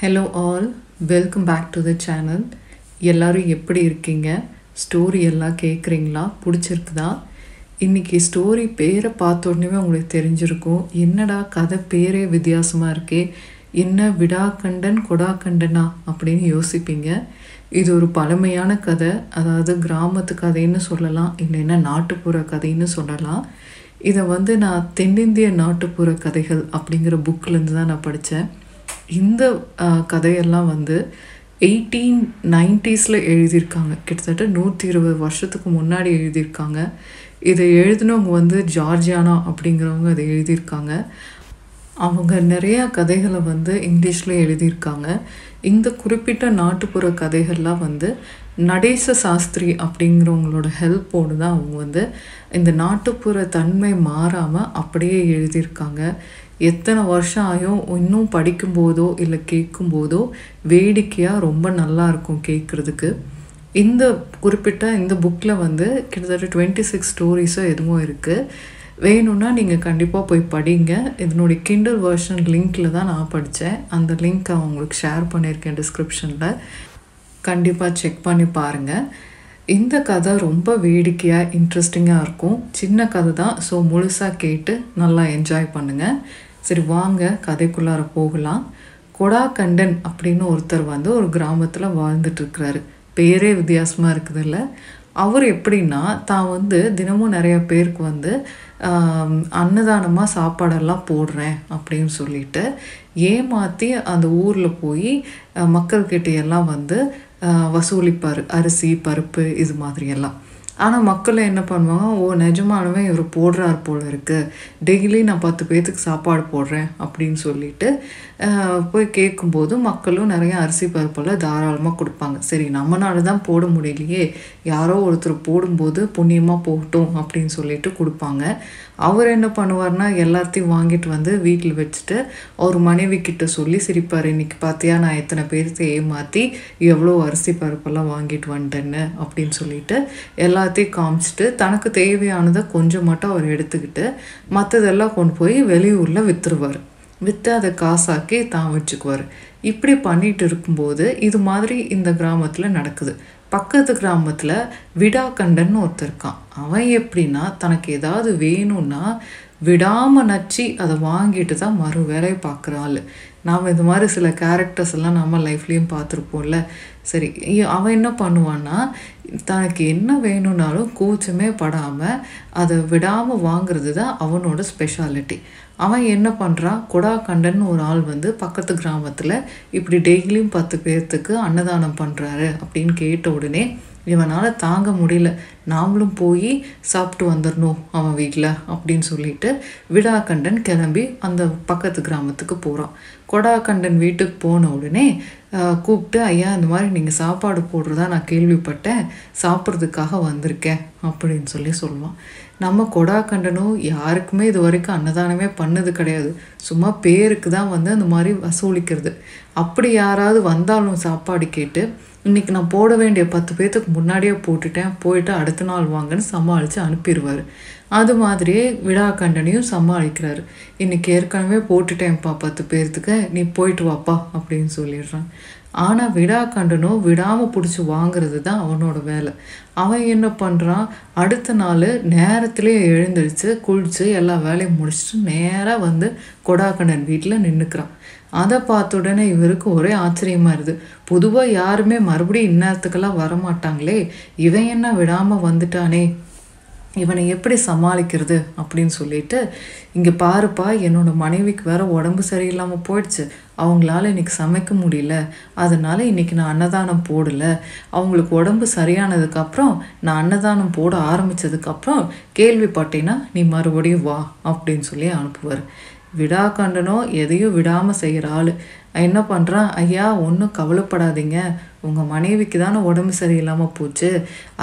Hello all welcome back to the channel எல்லோரும் எப்படி இருக்கீங்க? ஸ்டோரி எல்லாம் கேட்குறீங்களா பிடிச்சிருக்குதா? இன்றைக்கி ஸ்டோரி பேரை பார்த்தோடனே உங்களுக்கு தெரிஞ்சிருக்கும். என்னடா கதை பேரே வித்தியாசமாக இருக்கே? என்ன விடாக்கண்டன் கொடாக்கண்டனா அப்படின்னு யோசிப்பீங்க. இது ஒரு பழமையான கதை. அதாவது கிராமத்து கதைன்னு சொல்லலாம். இல்லைன்னா நாட்டுப்புற கதைன்னு சொல்லலாம். இதை வந்து நான் தென்னிந்திய நாட்டுப்புற கதைகள் அப்படிங்கிற புக்கிலேருந்து தான் நான் படித்தேன் இந்த கதையெல்லாம் வந்து எயிட்டீன் நைன்டிஸில் எழுதியிருக்காங்க. கிட்டத்தட்ட நூற்றி இருபது வருஷத்துக்கு முன்னாடி எழுதியிருக்காங்க. இதை எழுதினவங்க வந்து ஜார்ஜியானா அப்படிங்கிறவங்க அதை எழுதியிருக்காங்க. அவங்க நிறையா கதைகளை வந்து இங்கிலீஷில் எழுதியிருக்காங்க. இந்த குறிப்பிட்ட நாட்டுப்புற கதைகள்லாம் வந்து நடேச சாஸ்திரி அப்படிங்கிறவங்களோட ஹெல்ப்போடு தான் அவங்க வந்து இந்த நாட்டுப்புற தன்மை மாறாமல் அப்படியே எழுதியிருக்காங்க. எத்தனை வருஷம் ஆகும் இன்னும் படிக்கும்போதோ இல்லை கேட்கும்போதோ வேடிக்கையாக ரொம்ப நல்லா இருக்கும் கேட்குறதுக்கு. இந்த குறிப்பிட்ட இந்த புக்கில் வந்து கிட்டத்தட்ட டுவெண்ட்டி சிக்ஸ் ஸ்டோரிஸோ எதுவும் இருக்குது வேணும்னா நீங்கள் கண்டிப்பாக போய் படிங்க. இதனுடைய கிண்டல் வெர்ஷன் லிங்க்கில் தான் நான் படித்தேன் அந்த லிங்க் அவங்களுக்கு ஷேர் பண்ணியிருக்கேன் டிஸ்கிரிப்ஷனில் கண்டிப்பாக செக் பண்ணி பாருங்கள் இந்த கதை ரொம்ப வேடிக்கையாக இன்ட்ரெஸ்டிங்காக இருக்கும். சின்ன கதை தான். ஸோ முழுசாக கேட்டு நல்லா என்ஜாய் பண்ணுங்கள் சரி வாங்க கதைக்குள்ளார போகலாம். கொடாகண்டன் அப்படின்னு ஒருத்தர் வந்து ஒரு கிராமத்தில் வாழ்ந்துட்டுருக்கிறாரு. பேரே வித்தியாசமாக இருக்குதுல்ல. அவர் எப்படின்னா தான் வந்து தினமும் நிறைய பேருக்கு வந்து அன்னதானமாக சாப்பாடெல்லாம் போடுறேன் அப்படின்னு சொல்லிட்டு ஏமாற்றி அந்த ஊரில் போய் மக்கள்கிட்ட எல்லாம் வந்து வசூலிப்பார் அரிசி பருப்பு இது மாதிரியெல்லாம். ஆனால் மக்கள் என்ன பண்ணுவாங்க ஓ நிஜமானவே இவர் போடுறார் போல இருக்குது டெய்லி நான் பத்து பேர்த்துக்கு சாப்பாடு போடுறேன் அப்படின்னு சொல்லிட்டு போய் கேட்கும்போது மக்களும் நிறைய அரிசி பருப்பெல்லாம் தாராளமாக கொடுப்பாங்க. சரி நம்மனால தான் போட முடியலையே. யாரோ ஒருத்தர் போடும்போது புண்ணியமாக போகட்டும் அப்படின்னு சொல்லிட்டு கொடுப்பாங்க. அவர் என்ன பண்ணுவார்னா எல்லாத்தையும் வாங்கிட்டு வந்து வீட்டில் வச்சுட்டு அவர் மனைவி கிட்ட சொல்லி சிரிப்பார் இன்னைக்கு பார்த்தியா நான் எத்தனை பேர்த்து ஏமாற்றி எவ்வளோ அரிசி பருப்பெல்லாம் வாங்கிட்டு வந்துட்டேன்னு அப்படின்னு சொல்லிட்டு எல்லாத்தையும் காமிச்சிட்டு தனக்கு தேவையானதை கொஞ்சம் மட்டும் அவர் எடுத்துக்கிட்டு மற்றதெல்லாம் கொண்டு போய் வெளியூரில் விற்றுருவார் விற்று அதை காசாக்கி தான் வச்சுக்குவார். இப்படி பண்ணிட்டு இருக்கும்போது இது மாதிரி இந்த கிராமத்தில் நடக்குது. பக்கத்து கிராமத்தில் விடாக்கண்டன் ஒருத்தர் இருக்கான். அவன் எப்படின்னா தனக்கு ஏதாவது வேணும்னா விடாமல் நச்சு அதை வாங்கிட்டு தான் மறு வேலையை பார்க்குற ஆள். நாம் இது மாதிரி சில கேரக்டர்ஸ் எல்லாம் நம்ம லைஃப்லேயும் பார்த்துருப்போம்ல. சரி அவன் என்ன பண்ணுவான்னா தனக்கு என்ன வேணும்னாலும் கூச்சமே படாமல் அதை விடாமல் வாங்கிறது தான் அவனோட ஸ்பெஷாலிட்டி அவன் என்ன பண்ணுறான் கொடாக்கண்டன் ஒரு ஆள் வந்து பக்கத்து கிராமத்தில் இப்படி டெய்லியும் பத்து பேர்த்துக்கு அன்னதானம் பண்ணுறாரு அப்படின்னு கேட்ட உடனே இவனால் தாங்க முடியல. நாமளும் போய் சாப்பிட்டு வந்துடணும் அவன் வீட்டில் அப்படின்னு சொல்லிட்டு விடாக்கண்டன் கிளம்பி அந்த பக்கத்து கிராமத்துக்கு போகிறான் கொடாக்கண்டன் வீட்டுக்கு போன உடனே கூப்பிட்டு ஐயா இந்த மாதிரி நீங்கள் சாப்பாடு போடுறதா நான் கேள்விப்பட்டேன். சாப்பிட்றதுக்காக வந்திருக்கேன் அப்படின்னு சொல்லி சொல்லுவான். நம்ம கொடாக்கண்டனும் யாருக்குமே இது வரைக்கும் அன்னதானமே பண்ணது கிடையாது. சும்மா பேருக்கு தான் வந்து அந்த மாதிரி வசூலிக்கிறது. அப்படி யாராவது வந்தாலும் சாப்பாடு கேட்டு இன்னைக்கு நான் போட வேண்டிய பத்து பேர்த்துக்கு முன்னாடியே போட்டுட்டேன் போயிட்டு அடுத்த நாள் வாங்கன்னு சமாளித்து அனுப்பிடுவார் அது மாதிரியே விடாக்கண்டனையும் சமாளிக்கிறாரு. இன்னைக்கு ஏற்கனவே போட்டுட்டேன்ப்பா பத்து பேர்த்துக்கு நீ போயிட்டு வாப்பா அப்படின்னு சொல்லிடுறான். ஆனால் விடா கண்டனும் விடாமல் பிடிச்சி வாங்குறது தான் அவனோட வேலை. அவன் என்ன பண்ணுறான் அடுத்த நாள் நேரத்துலேயே எழுந்திரிச்சு குளிச்சு எல்லா வேலையும் முடிச்சுட்டு நேராக வந்து கொடாக்கண்டன் வீட்டில் நின்றுக்கிறான் அதை பார்த்த உடனே இவருக்கு ஒரே ஆச்சரியமா இருது. பொதுவாக யாருமே மறுபடியும் இந்நேரத்துக்கெல்லாம் வரமாட்டாங்களே. இவன் என்ன விடாமல் வந்துட்டானே? இவனை எப்படி சமாளிக்கிறது அப்படின்னு சொல்லிட்டு இங்கே பாருப்பா என்னோட மனைவிக்கு வேற உடம்பு சரியில்லாமல் போயிடுச்சு. அவங்களால இன்னைக்கு சமைக்க முடியல. அதனால இன்னைக்கு நான் அன்னதானம் போடலை. அவங்களுக்கு உடம்பு சரியானதுக்கப்புறம் நான் அன்னதானம் போட ஆரம்பிச்சதுக்கப்புறம் கேள்விப்பட்டேன்னா நீ மறுபடியும் வா அப்படின்னு சொல்லி அனுப்புவார். விடாக்கண்டனோ எதையும் விடாமல் செய்கிற ஆள். என்ன பண்ணுறான் ஐயா ஒன்றும் கவலைப்படாதீங்க. உங்கள் மனைவிக்கு தானே உடம்பு சரியில்லாமல் போச்சு.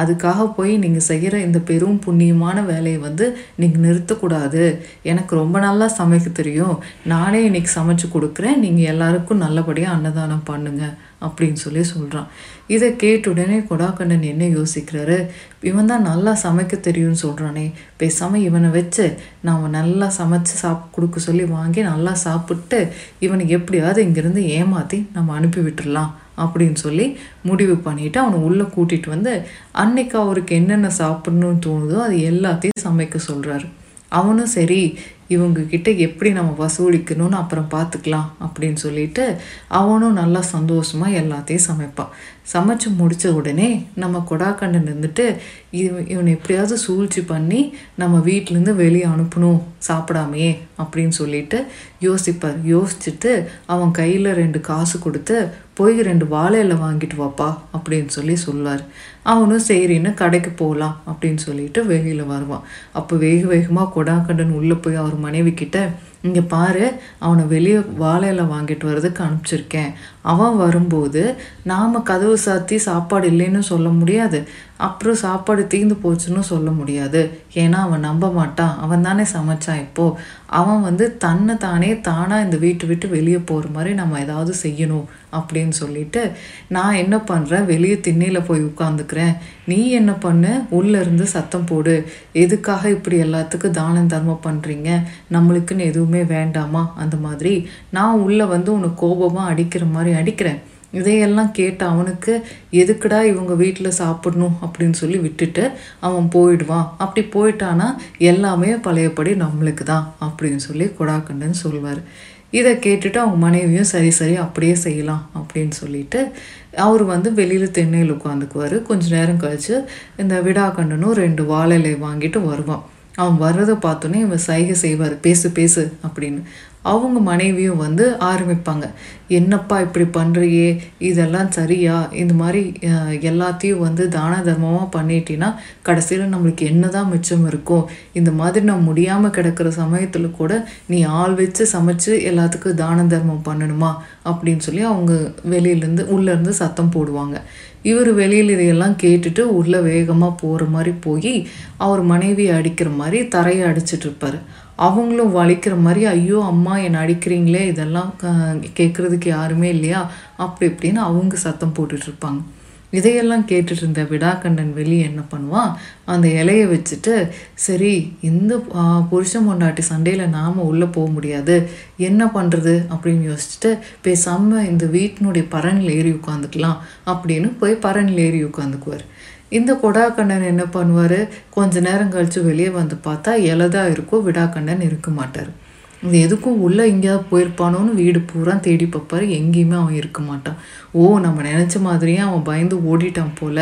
அதுக்காக போய் நீங்கள் செய்கிற இந்த பெரும் புண்ணியமான வேலையை வந்து நீங்கள் நிறுத்தக்கூடாது. எனக்கு ரொம்ப நல்லா சமைக்க தெரியும். நானே இன்றைக்கி சமைச்சு கொடுக்குறேன். நீங்கள் எல்லாருக்கும் நல்லபடியாக அன்னதானம் பண்ணுங்க அப்படின்னு சொல்லி சொல்கிறான் இதை கேட்ட உடனே கொடாக்கண்ணன் என்ன யோசிக்கிறாரு? இவன் தான் நல்லா சமைக்க தெரியும்னு சொல்கிறானே பேசாமல் இவனை வச்சு நாம் நல்லா சமைச்சு சாப் கொடுக்க சொல்லி வாங்கி நல்லா சாப்பிட்டு இவனுக்கு எப்படியாவது இங்கே இங்கேருந்து ஏமாற்றி நம்ம அனுப்பி விட்டுடலாம் அப்படின்னு சொல்லி முடிவு பண்ணிவிட்டு அவனை உள்ளே கூட்டிகிட்டு வந்து அன்னைக்கு அவருக்கு என்னென்ன சாப்பிட்ணுன்னு தோணுதோ அது எல்லாத்தையும் சமைக்க சொல்கிறாரு அவனும் சரி இவங்க கிட்ட எப்படி நம்ம வசூலிக்கணும்னு அப்புறம் பார்த்துக்கலாம் அப்படின்னு சொல்லிட்டு அவனும் நல்லா சந்தோஷமாக எல்லாத்தையும் சமைப்பான். சமைச்சு முடித்த உடனே நம்ம கொடாக்கண்டன் இருந்துட்டு இவன் இவனை எப்படியாவது சூழ்ச்சி பண்ணி நம்ம வீட்டிலேருந்து வெளியே அனுப்பணும் சாப்பிடாமையே அப்படின்னு சொல்லிட்டு யோசிப்பார். யோசிச்சுட்டு அவன் கையில் ரெண்டு காசு கொடுத்து போய் ரெண்டு வாழையில வாங்கிட்டு வாப்பா அப்படின்னு சொல்லி சொல்லுவார். அவனும் சரின்னு கடைக்கு போகலாம் அப்படின்னு சொல்லிட்டு வெளியில் வருவான். அப்போ வேக வேகமாக கொடாக்கண்டன் உள்ளே போய் அவர் மனைவி கிட்ட இங்கே பாரு அவனை வெளியே வாழையில் வாங்கிட்டு வர்றதுக்கு அனுப்பிச்சிருக்கேன். அவன் வரும்போது நாம் கதவு சாத்தி சாப்பாடு இல்லைன்னு சொல்ல முடியாது. அப்புறம் சாப்பாடு தீர்ந்து போச்சுன்னு சொல்ல முடியாது. ஏன்னா அவன் நம்ப மாட்டான். அவன் தானே சமைச்சான் இப்போது அவன் வந்து தன்னை தானே தானாக இந்த வீட்டை விட்டு வெளியே போகிற மாதிரி நம்ம ஏதாவது செய்யணும். அப்படின்னு சொல்லிட்டு நான் என்ன பண்ணுறேன் வெளியே திண்ணையில் போய் உட்காந்துக்கிறேன் நீ என்ன பண்ணு? உள்ளேருந்து சத்தம் போடு. எதுக்காக இப்படி எல்லாத்துக்கும் தானம் தர்மம் பண்ணுறீங்க நம்மளுக்குன்னு எதுவுமே வேண்டாமா? அந்த மாதிரி நான் உள்ளே வந்து உனக்கு கோபமாக அடிக்கிற மாதிரி அடிக்கிறேன். இதையெல்லாம் கேட்டு அவனுக்கு எதுக்குடா இவங்க வீட்டில் சாப்பிடணும்? அப்படின்னு சொல்லி விட்டுட்டு அவன் போயிடுவான். அப்படி போயிட்டானா எல்லாமே பழையபடி நம்மளுக்கு தான் அப்படின்னு சொல்லி கொடாக்கண்டன் சொல்வார். இதை கேட்டுட்டு அவங்க மனைவியும் சரி சரி அப்படியே செய்யலாம் அப்படின்னு சொல்லிட்டு அவர் வந்து வெளியில் தென்னையில் உட்காந்துக்குவார். கொஞ்ச நேரம் கழித்து இந்த விடாக்கண்டனும் ரெண்டு வாழலை வாங்கிட்டு வருவான். அவன் வர்றதை பார்த்தோன்னே இவன் சைகை செய்வார். பேசு பேசு அப்படின்னு. அவங்க மனைவியும் வந்து ஆரம்பிப்பாங்க. என்னப்பா இப்படி பண்ணுறியே இதெல்லாம் சரியா? இந்த மாதிரி எல்லாத்தையும் வந்து தான தர்மமாக பண்ணிட்டீங்கன்னா கடைசியில் நம்மளுக்கு என்னதான் மிச்சம் இருக்கும்? இந்த மாதிரி நம்ம முடியாமல் கிடக்கிற சமயத்தில் கூட நீ ஆள் வச்சு சமைச்சு எல்லாத்துக்கும் தான தர்மம் பண்ணணுமா? அப்படின்னு சொல்லி அவங்க வெளியிலேருந்து உள்ளேருந்து சத்தம் போடுவாங்க. இவர் வெளியில் இதையெல்லாம் கேட்டுட்டு உள்ளே வேகமாக போகிற மாதிரி போய் அவர் மனைவியை அடிக்கிற மாதிரி தரையை அடிச்சிட்டு இருப்பார். அவங்களும் வலிக்கிற மாதிரி ஐயோ அம்மா என்னை அடிக்கிறீங்களே இதெல்லாம் கேட்குறதுக்கு யாருமே இல்லையா? அப்படி இப்படின்னு அவங்க சத்தம் போட்டுட்டு இருப்பாங்க. இதையெல்லாம் கேட்டுட்டு இருந்த விடாக்கண்டன் வெளி என்ன பண்ணுவான்? அந்த இலையை வச்சுட்டு சரி இந்த புருஷன் பொண்டாட்டி சண்டையில் நாம் உள்ளே போக முடியாது. என்ன பண்ணுறது அப்படின்னு யோசிச்சுட்டு பேசாமல் இந்த வீட்டினுடைய பரனில் ஏறி உட்காந்துக்கலாம். அப்படின்னு போய் பரனில் ஏறி உட்காந்துக்குவார். இந்த கொடாக்கண்ணன் என்ன பண்ணுவார்? கொஞ்ச நேரம் கழித்து வெளியே வந்து பார்த்தா இலை தான் இருக்கும் விடாக்கண்ணன் இருக்க மாட்டார். இது எதுக்கும் உள்ளே எங்கேயாவது போயிருப்பானோன்னு வீடு பூரா தேடி பார்ப்பாரு. எங்கேயுமே அவன் இருக்க மாட்டான். ஓ நம்ம நினச்ச மாதிரியே அவன் பயந்து ஓடிட்டான் போல.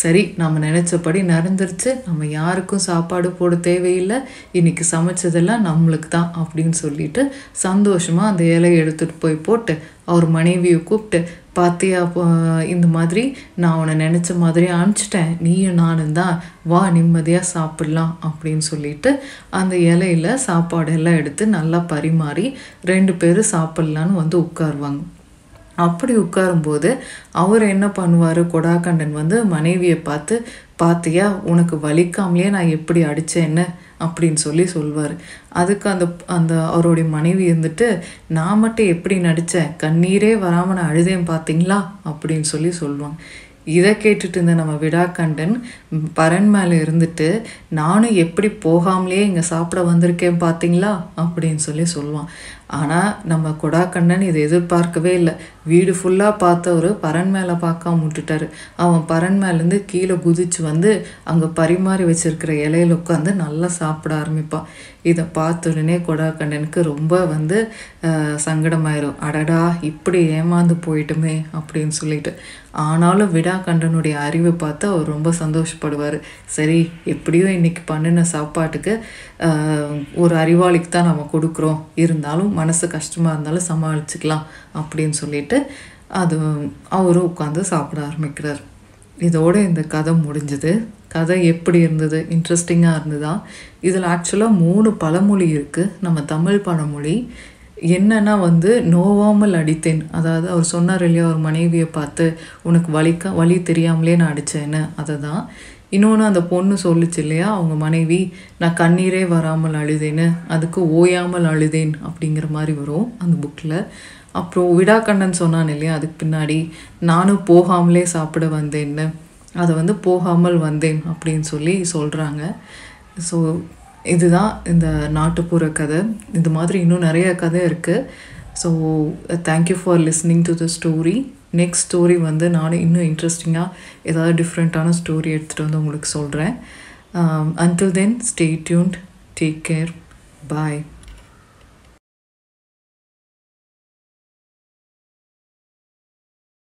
சரி நம்ம நினச்சபடி நடந்துருச்சு. நம்ம யாருக்கும் சாப்பாடு போட தேவையில்லை. இன்னைக்கு சமைச்சதெல்லாம் நம்மளுக்கு தான் அப்படின்னு சொல்லிட்டு சந்தோஷமாக அந்த இலையை எடுத்துகிட்டு போய் போட்டு அவர் மனைவியை கூப்பிட்டு பாத்தியா அப்போ இந்த மாதிரி நான் உன்னை நினச்ச மாதிரி அனுப்பிச்சிட்டேன். நீயும் நானும் தான். வா நிம்மதியாக சாப்பிட்லாம் அப்படின்னு சொல்லிட்டு அந்த இலையில சாப்பாடெல்லாம் எடுத்து நல்லா பரிமாறி ரெண்டு பேரும் சாப்பிட்லான்னு வந்து உட்காருவாங்க. அப்படி உட்காரும்போது அவர் என்ன பண்ணுவார்? கொடாக்கண்டன் வந்து மனைவியை பார்த்து பார்த்தியா உனக்கு வலிக்காமலேயே நான் எப்படி அடித்தேன்னு அப்படின்னு சொல்லி சொல்வார். அதுக்கு அந்த அந்த அவருடைய மனைவி இருந்துட்டு நான் மட்டும் எப்படி நடித்தேன் கண்ணீரே வராமல் நான் அழுதேன் பார்த்தீங்களா அப்படின்னு சொல்லி சொல்லுவாங்க இதை கேட்டுட்டு இருந்த நம்ம விடாக்கண்டன் பரன் மேலே இருந்துட்டு நானும் எப்படி போகாமலே இங்கே சாப்பிட வந்திருக்கேன் பார்த்தீங்களா அப்படின்னு சொல்லி சொல்லுவான். ஆனால் நம்ம கொடாக்கண்ணன் இதை எதிர்பார்க்கவே இல்லை. வீடு ஃபுல்லாக பார்த்தவர் பரன் மேலே பார்க்காம விட்டுட்டாரு. அவன் பரன் மேலேருந்து கீழே குதிச்சு வந்து அங்கே பரிமாறி வச்சிருக்கிற இலையில உட்காந்து நல்லா சாப்பிட ஆரம்பிப்பான். இதை பார்த்த உடனே கொடாக்கண்ணனுக்கு ரொம்ப வந்து சங்கடமாயிரும். அடடா இப்படி ஏமாந்து போயிட்டுமே அப்படின்னு சொல்லிட்டு. ஆனாலும் விடாகண்டனுடைய அறிவை பார்த்து அவர் ரொம்ப சந்தோஷப்படுவார். சரி எப்படியோ இன்றைக்கி பண்ணின சாப்பாட்டுக்கு ஒரு அறிவாளிக்கு தான் நம்ம கொடுக்குறோம். இருந்தாலும் மனசு கஷ்டமாக இருந்தாலும் சமாளிச்சுக்கலாம் அப்படின்னு சொல்லிட்டு அது அவரும் உட்காந்து சாப்பிட ஆரம்பிக்கிறார். இதோட இந்த கதை முடிஞ்சது. கதை எப்படி இருந்தது? இன்ட்ரெஸ்டிங்காக இருந்ததா? இதில் ஆக்சுவலாக மூணு பழமொழி இருக்குது நம்ம தமிழ் பழமொழி என்னன்னா வந்து நோவாமல் அடித்தேன். அதாவது அவர் சொன்னார் இல்லையா அவர் மனைவியை பார்த்து உனக்கு வலிக்க வழி தெரியாமலே நான் அடித்தேன்னு. அதை தான் இன்னொன்று அந்த பொண்ணு சொல்லுச்சு இல்லையா அவங்க மனைவி நான் கண்ணீரே வராமல் அழுதேன்னு அதுக்கு ஓயாமல் அழுதேன் அப்படிங்கிற மாதிரி வரும் அந்த புக்கில். அப்புறம் விடாக்கண்ணன் சொன்னான் இல்லையா அதுக்கு பின்னாடி நானும் போகாமலே சாப்பிட வந்தேன்னு அதை வந்து போகாமல் வந்தேன் அப்படின்னு சொல்லி சொல்கிறாங்க ஸோ இதுதான் இந்த நாட்டுப்புற கதை. இது மாதிரி இன்னும் நிறைய கதை இருக்குது so thank you for listening to the story next story வந்து நானும் இன்னும் இன்ட்ரெஸ்டிங்காக ஏதாவது டிஃப்ரெண்ட்டான ஸ்டோரி எடுத்துகிட்டு வந்து உங்களுக்கு சொல்கிறேன் until then stay tuned take care bye